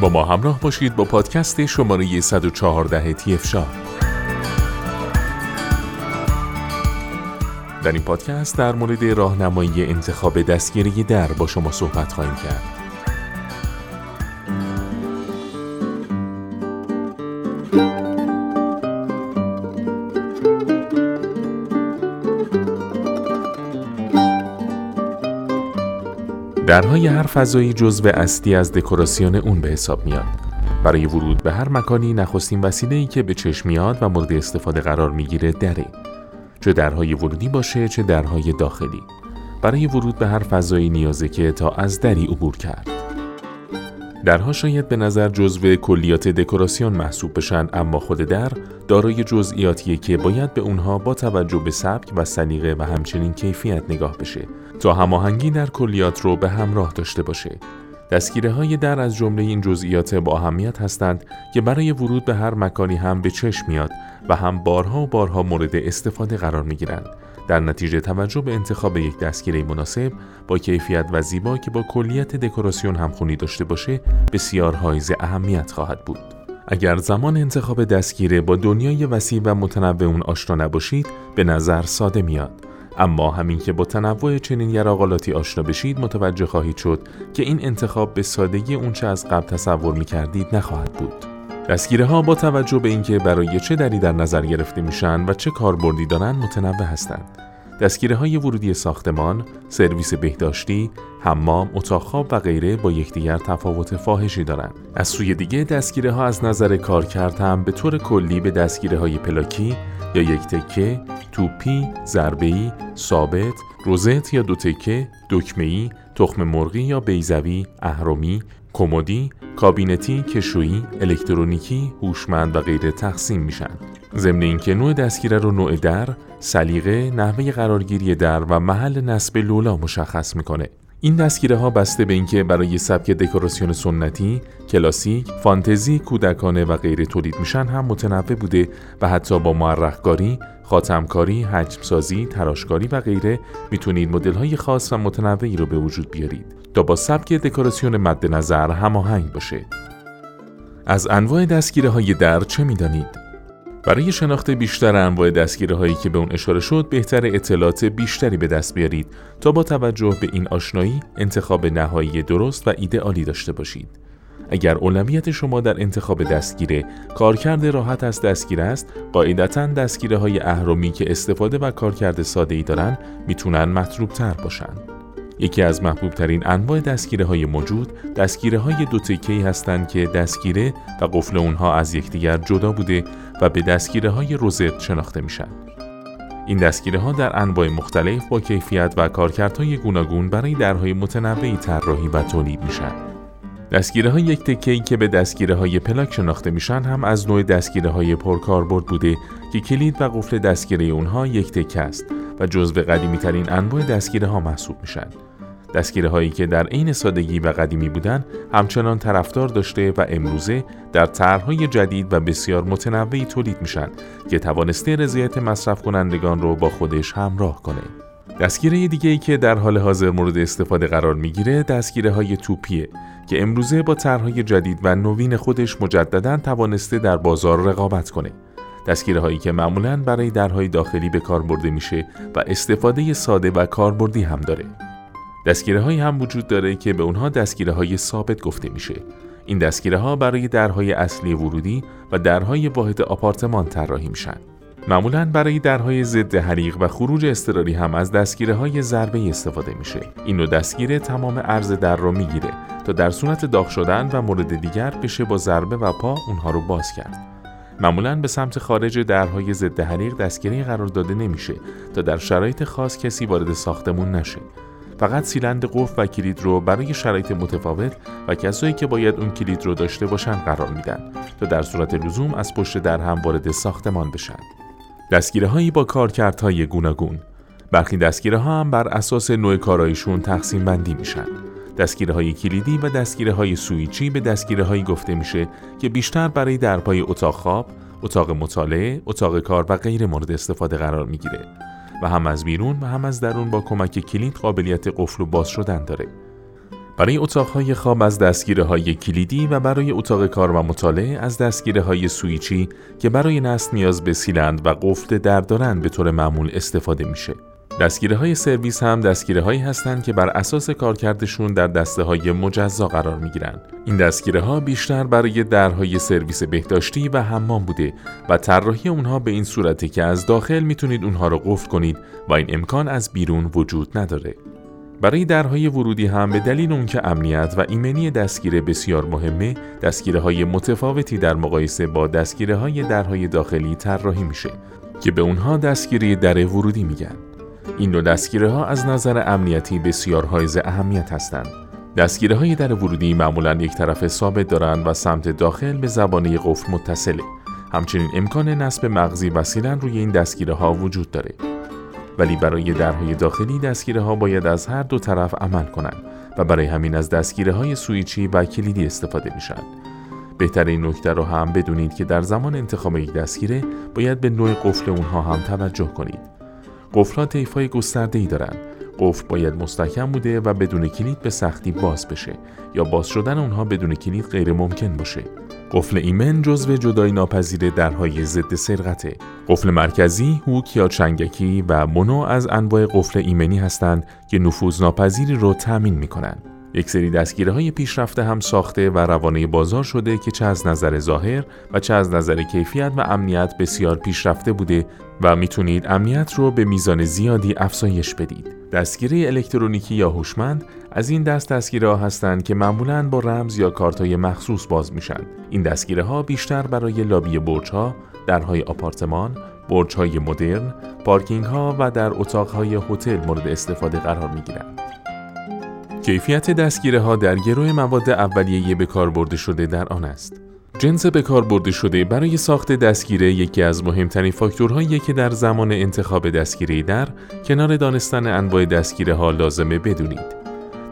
با ما همراه باشید با پادکست شماره 114 تیفشا در این پادکست در مورد راهنمایی انتخاب دستگیری در با شما صحبت خواهیم کرد. درهای هر فضایی جزو اصلی از دکوراسیون اون به حساب میاد. برای ورود به هر مکانی نخستین وسیله ای که به چشم میاد و مورد استفاده قرار می‌گیره دره. چه درهای ورودی باشه چه درهای داخلی. برای ورود به هر فضایی نیازه که تا از دری عبور کرد. درها شاید به نظر جزو کلیات دکوراسیون محسوب بشن اما خود در دارای جزئیاتیه که باید به اونها با توجه به سبک و سلیقه و همچنین کیفیت نگاه بشه تا هماهنگی در کلیات رو به همراه داشته باشه. دستگیره های در از جمله این جزئیات با اهمیت هستند که برای ورود به هر مکانی هم به چشم میاد و هم بارها و بارها مورد استفاده قرار می گیرند. در نتیجه توجه به انتخاب یک دستگیره مناسب با کیفیت و زیبا که با کلیت دکوراسیون همخونی داشته باشه بسیار حائز اهمیت خواهد بود. اگر زمان انتخاب دستگیره با دنیای وسیع و متنوع اون آشنا نباشید به نظر ساده میاد اما همین که با تنوع چنین یراقالاتی آشنا بشید متوجه خواهید شد که این انتخاب به سادگی اونچه از قبل تصور می کردید نخواهد بود. دستگیره ها با توجه به اینکه برای چه دری در نظر گرفته میشن و چه کاربردی دارن متنوع هستند. دستگیره های ورودی ساختمان، سرویس بهداشتی، حمام، اتاق خواب و غیره با یکدیگر تفاوت فاحشی دارند. از سوی دیگه دستگیره ها از نظر کارکرد هم به طور کلی به دستگیره های پلاکی یا یک تکه، توپی، ضربه‌ای، ثابت، روزت یا دو تکه، دکمه‌ای، تخم مرغی یا بیزوی، اهرمی، کمدی، کابینتی، کشویی، الکترونیکی، هوشمند و غیره تقسیم میشن. ضمن اینکه نوع دستگیره رو نوع در، سلیقه، نحوه قرارگیری در و محل نصب لولا مشخص می‌کنه. این دستگیره ها بسته به اینکه برای سبک دکوراسیون سنتی، کلاسیک، فانتزی، کودکانه و غیره تولید میشن هم متنوع بوده و حتی با معرخکاری، خاتمکاری، حجمسازی، تراشکاری و غیره می‌تونید مدل های خاص و متنوعی رو به وجود بیارید تا با سبک دکوراسیون مد نظر هماهنگ باشه. از انواع دستگیره های در چه می‌دانید؟ برای شناخت بیشتر انواع دستگیره هایی که به اون اشاره شد بهتر اطلاعات بیشتری به دست بیارید تا با توجه به این آشنایی انتخاب نهایی درست و ایدئالی داشته باشید. اگر اولویت شما در انتخاب دستگیره کارکرد راحت از دستگیره است قاعدتا دستگیره های اهرمی که استفاده و کارکرد ساده ای دارن می‌تونن مطلوب تر باشن یکی از محبوب ترین انواع دستگیره های موجود دستگیره های دو تکهی هستند که دستگیره و قفل اونها از یکدیگر جدا بوده و به دستگیره های روزت شناخته میشن. این دستگیره ها در انواع مختلف با کیفیت و کارکردهای گوناگون برای درهای متنوعی طراحی و تولید میشن. دستگیره های یک تکه که به دستگیره های پلاک شناخته میشن هم از نوع دستگیره های پرکاربرد بوده که کلید و قفل دستگیره اونها یک تکه است و جزو قدیمی ترین انواع دستگیره ها محسوب میشن. دستگیره هایی که در عین سادگی و قدیمی بودند همچنان طرفدار داشته و امروزه در طرحهای جدید و بسیار متنوعی تولید میشن که توانسته رضایت مصرف کنندگان رو با خودش همراه کنه. دستگیره دیگه ای که در حال حاضر مورد استفاده قرار می‌گیره دستگیره های توپیه که امروزه با طرحهای جدید و نوین خودش مجددا توانسته در بازار رقابت کنه. دستگیره هایی که معمولا برای درهای داخلی به کار برده میشه و استفاده ساده و کاربردی هم داره. دستگیره هایی هم وجود داره که به اونها دستگیره های ثابت گفته میشه. این دستگیره ها برای درهای اصلی ورودی و درهای واحد آپارتمان طراحی میشن. معمولا برای درهای ضد حریق و خروج اضطراری هم از دستگیره های ضربه استفاده میشه. این نوع دستگیره تمام عرض در رو می‌گیره تا در صورت داغ شدن و مورد دیگر بشه با ضربه و پا اونها رو باز کرد. معمولا به سمت خارج درهای ضد حریق دستگیره قرار داده نمیشه تا در شرایط خاص کسی وارد ساختمون نشه. فقط سیلند قفل و کلید رو برای شرایط متفاوت و کسایی که باید اون کلید رو داشته باشن قرار میدن تا در صورت لزوم از پشت در هم وارد ساختمان بشن. دستگیره هایی با کارکردهای گوناگون برخی دستگیره ها هم بر اساس نوع کارایشون تقسیم بندی میشن. دستگیره های کلیدی و دستگیره های سویچی به دستگیره هایی گفته میشه که بیشتر برای درپای اتاق خواب، اتاق مطالعه، اتاق کار و غیر مورد استفاده قرار می‌گیره و هم از بیرون و هم از درون با کمک کلید قابلیت قفل و باز شدن داره. برای اتاقهای خواب از دستگیره های کلیدی و برای اتاق کار و مطالعه از دستگیره های سویچی که برای نصب نیاز به سیلند و قفل در دارند به طور معمول استفاده میشه. دستگیره های سرویس هم دستگیره هایی هستند که بر اساس کارکردشون در دسته های مجزا قرار می گیرن. این دستگیره ها بیشتر برای درهای سرویس بهداشتی و حمام بوده و طراحی اونها به این صورته که از داخل می‌تونید اونها رو قفل کنید و این امکان از بیرون وجود نداره. برای درهای ورودی هم به دلیل اون که امنیت و ایمنی دستگیره بسیار مهمه دستگیره های متفاوتی در مقایسه با دستگیره های درهای داخلی طراحی میشه که به اونها دستگیره در ورودی میگن این نوع دستگیره ها از نظر امنیتی بسیار حائز اهمیت هستند دستگیره های در ورودی معمولا یک طرف ثابت دارند و سمت داخل به زبانه قفل متصله همچنین امکان نصب مغزی و سیلن روی این دستگیره ها وجود داره ولی برای درهای داخلی دستگیره ها باید از هر دو طرف عمل کنند و برای همین از دستگیره های سویچی و کلیدی استفاده میشن. بهترین نکته رو هم بدونید که در زمان انتخاب یک دستگیره باید به نوع قفل اونها هم توجه کنید. قفلها طیف های گسترده ای دارن. قفل باید مستحکم بوده و بدون کلید به سختی باز بشه یا باز شدن اونها بدون کلید غیر ممکن باشه. قفل ایمن جزو جدای ناپذیر درهای ضد سرقته. قفل مرکزی، هوک یا چنگکی و مونو از انواع قفل ایمنی هستند که نفوذ ناپذیری رو تأمین می کنند. یک سری دستگیره های پیشرفته هم ساخته و روانه بازار شده که چه از نظر ظاهر و چه از نظر کیفیت و امنیت بسیار پیشرفته بوده و می‌تونید امنیت رو به میزان زیادی افزایش بدید. دستگیره الکترونیکی یا هوشمند از این دست دستگیره هستند که معمولا با رمز یا کارت مخصوص باز میشن. این دستگیره ها بیشتر برای لابی برج ها، درهای آپارتمان، برج های مدرن، پارکینگ ها و در اتاق های هتل مورد استفاده قرار می گیرند. کیفیت دستگیره ها در گروه مواد اولیه به کار برده شده در آن است. جنس به کار برده شده برای ساخت دستگیره یکی از مهمترین فاکتورهایی که در زمان انتخاب دستگیره در کنار دانستن انواع دستگیره ها لازمه بدونید.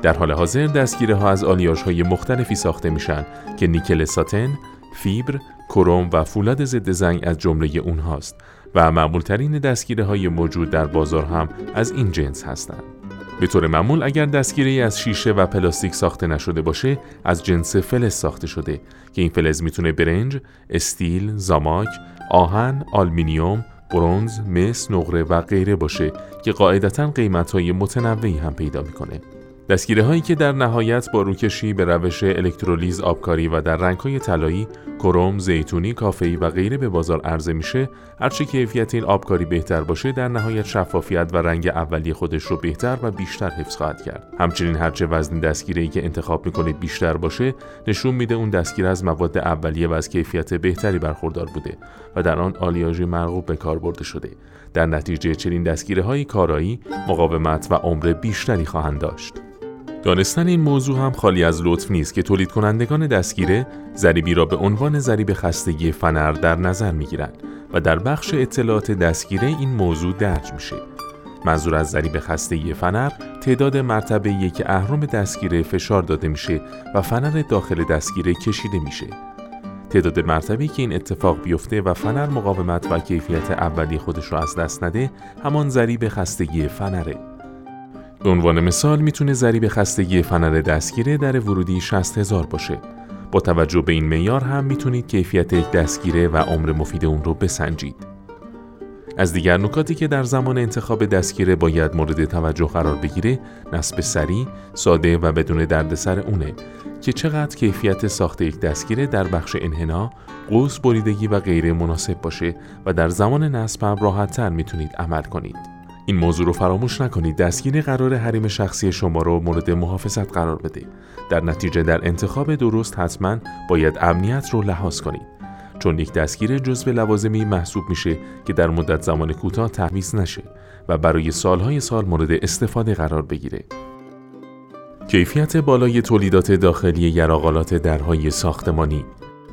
در حال حاضر دستگیره ها از آلیاژ های مختلفی ساخته میشن که نیکل ساتن، فیبر، کروم و فولاد ضد زنگ از جمله اونهاست و معمولترین دستگیره های موجود در بازار هم از این جنس هستند. به طور معمول اگر دستگیره از شیشه و پلاستیک ساخته نشده باشه از جنس فلز ساخته شده که این فلز می‌تونه برنج، استیل، زاماک، آهن، آلومینیوم، برنز، مس، نقره و غیره باشه که قاعدتا قیمتهای متنوعی هم پیدا می‌کنه. دستگیره هایی که در نهایت با روکشی به روش الکترولیز آبکاری و در رنگ های طلایی، کروم، زیتونی، کافه‌ای و غیره به بازار عرضه میشه، هرچی کیفیت این آبکاری بهتر باشه، در نهایت شفافیت و رنگ اولی خودش رو بهتر و بیشتر حفظ خواهد کرد. همچنین هرچه وزن دستگیره ای که انتخاب می‌کنید بیشتر باشه، نشون میده اون دستگیره از مواد اولیه و از کیفیت بهتری برخوردار بوده و در آن آلیاژی مرغوب به کار برده شده. در نتیجه چنین دستگیره های کارایی، مقاومت و عمر بیشتری خواهند داشت. دانستن این موضوع هم خالی از لطف نیست که تولید کنندگان دستگیره ضریبی را به عنوان ضریب خستگی فنر در نظر می گیرند و در بخش اطلاعات دستگیره این موضوع درج میشه. منظور از ضریب خستگی فنر تعداد مرتبه یک اهرم دستگیره فشار داده میشه و فنر داخل دستگیره کشیده میشه. تعداد مرتبه که این اتفاق بیفته و فنر مقاومت و کیفیت اولی خودش را از دست نده همان ضریب خستگی فنره. به عنوان مثال می‌تونه ضریب خستگی فنر دستگیره در ورودی 60 هزار باشه. با توجه به این معیار هم می‌تونید کیفیت یک دستگیره و عمر مفید اون رو بسنجید. از دیگر نکاتی که در زمان انتخاب دستگیره باید مورد توجه قرار بگیره نصب سریع، ساده و بدون دردسر اونه که چقدر کیفیت ساخت یک دستگیره در بخش انحنا، قوس بریدگی و غیره مناسب باشه و در زمان نصب هم راحتتر می‌تونید عمل کنید. این موضوع رو فراموش نکنید. دستگیر قرار حریم شخصی شما رو مورد محافظت قرار بده. در نتیجه در انتخاب درست حتما باید امنیت رو لحاظ کنید. چون یک دستگیر جزو لوازمی محسوب میشه که در مدت زمان کوتاه تحویز نشه و برای سالهای سال مورد استفاده قرار بگیره. کیفیت بالای تولیدات داخلی یراقالات درهای ساختمانی.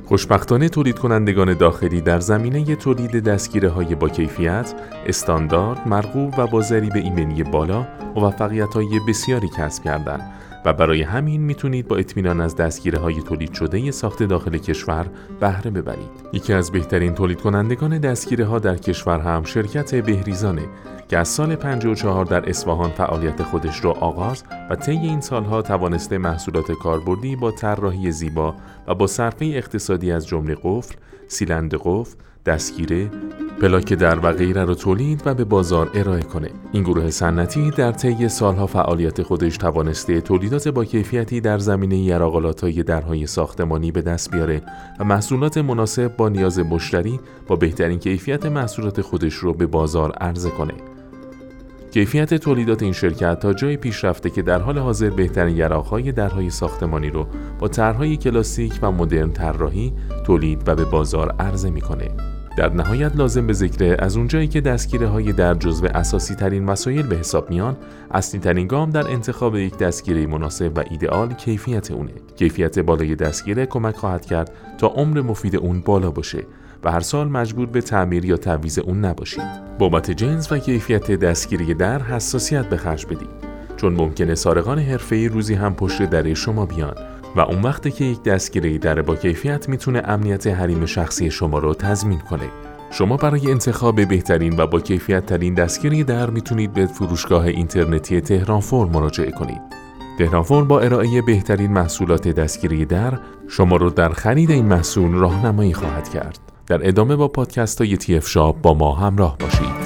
خوشبختانه تولید کنندگان داخلی در زمینه تولید دستگیره های با کیفیت، استاندارد، مرغوب و با ضریب ایمنی بالا موفقیت های بسیاری کسب کردند. و برای همین می‌تونید با اطمینان از دستگیره های تولید شده ساخت داخل کشور بهره ببرید. یکی از بهترین تولید کنندگان دستگیره ها در کشور هم شرکت بهریزانه که از سال 54 در اصفهان فعالیت خودش را آغاز و طی این سالها توانسته محصولات کاربردی با طراحی زیبا و با صرفه اقتصادی از جمله قفل، سیلند قفل، دستگیره، پلاک در و غیره را تولید و به بازار ارائه کنه. این گروه صنعتی در طی سالها فعالیت خودش توانسته تولیدات با کیفیتی در زمینه یراقالات های درهای ساختمانی به دست بیاره و محصولات مناسب با نیاز مشتری با بهترین کیفیت محصولات خودش رو به بازار عرضه کنه. کیفیت تولیدات این شرکت تا جای پیشرفته که در حال حاضر بهترین یراقهای درهای ساختمانی رو با طرحهای کلاسیک و مدرن طراحی تولید و به بازار عرضه می‌کنه. در نهایت لازم به ذکر از اونجایی که دستگیره های در جزو اساسی ترین مسائل به حساب میان اصلی ترین گام در انتخاب یک دستگیره مناسب و ایدئال کیفیت اونه. کیفیت بالای دستگیره کمک خواهد کرد تا عمر مفید اون بالا باشه و هر سال مجبور به تعمیر یا تعویض اون نباشید. بابت جنس و کیفیت دستگیره در حساسیت به خرج بدید چون ممکنه سارقان حرفه‌ای روزی هم پشت در شما بیان. و اون وقته که یک دستگیره در با کیفیت می‌تونه امنیت حریم شخصی شما رو تضمین کنه. شما برای انتخاب بهترین و با کیفیت ترین دستگیره در می‌تونید به فروشگاه اینترنتی تهران فور مراجعه کنید. تهران فور با ارائه بهترین محصولات دستگیره در شما رو در خرید این محصول راهنمایی خواهد کرد. در ادامه با پادکست های تی شاب با ما همراه باشید.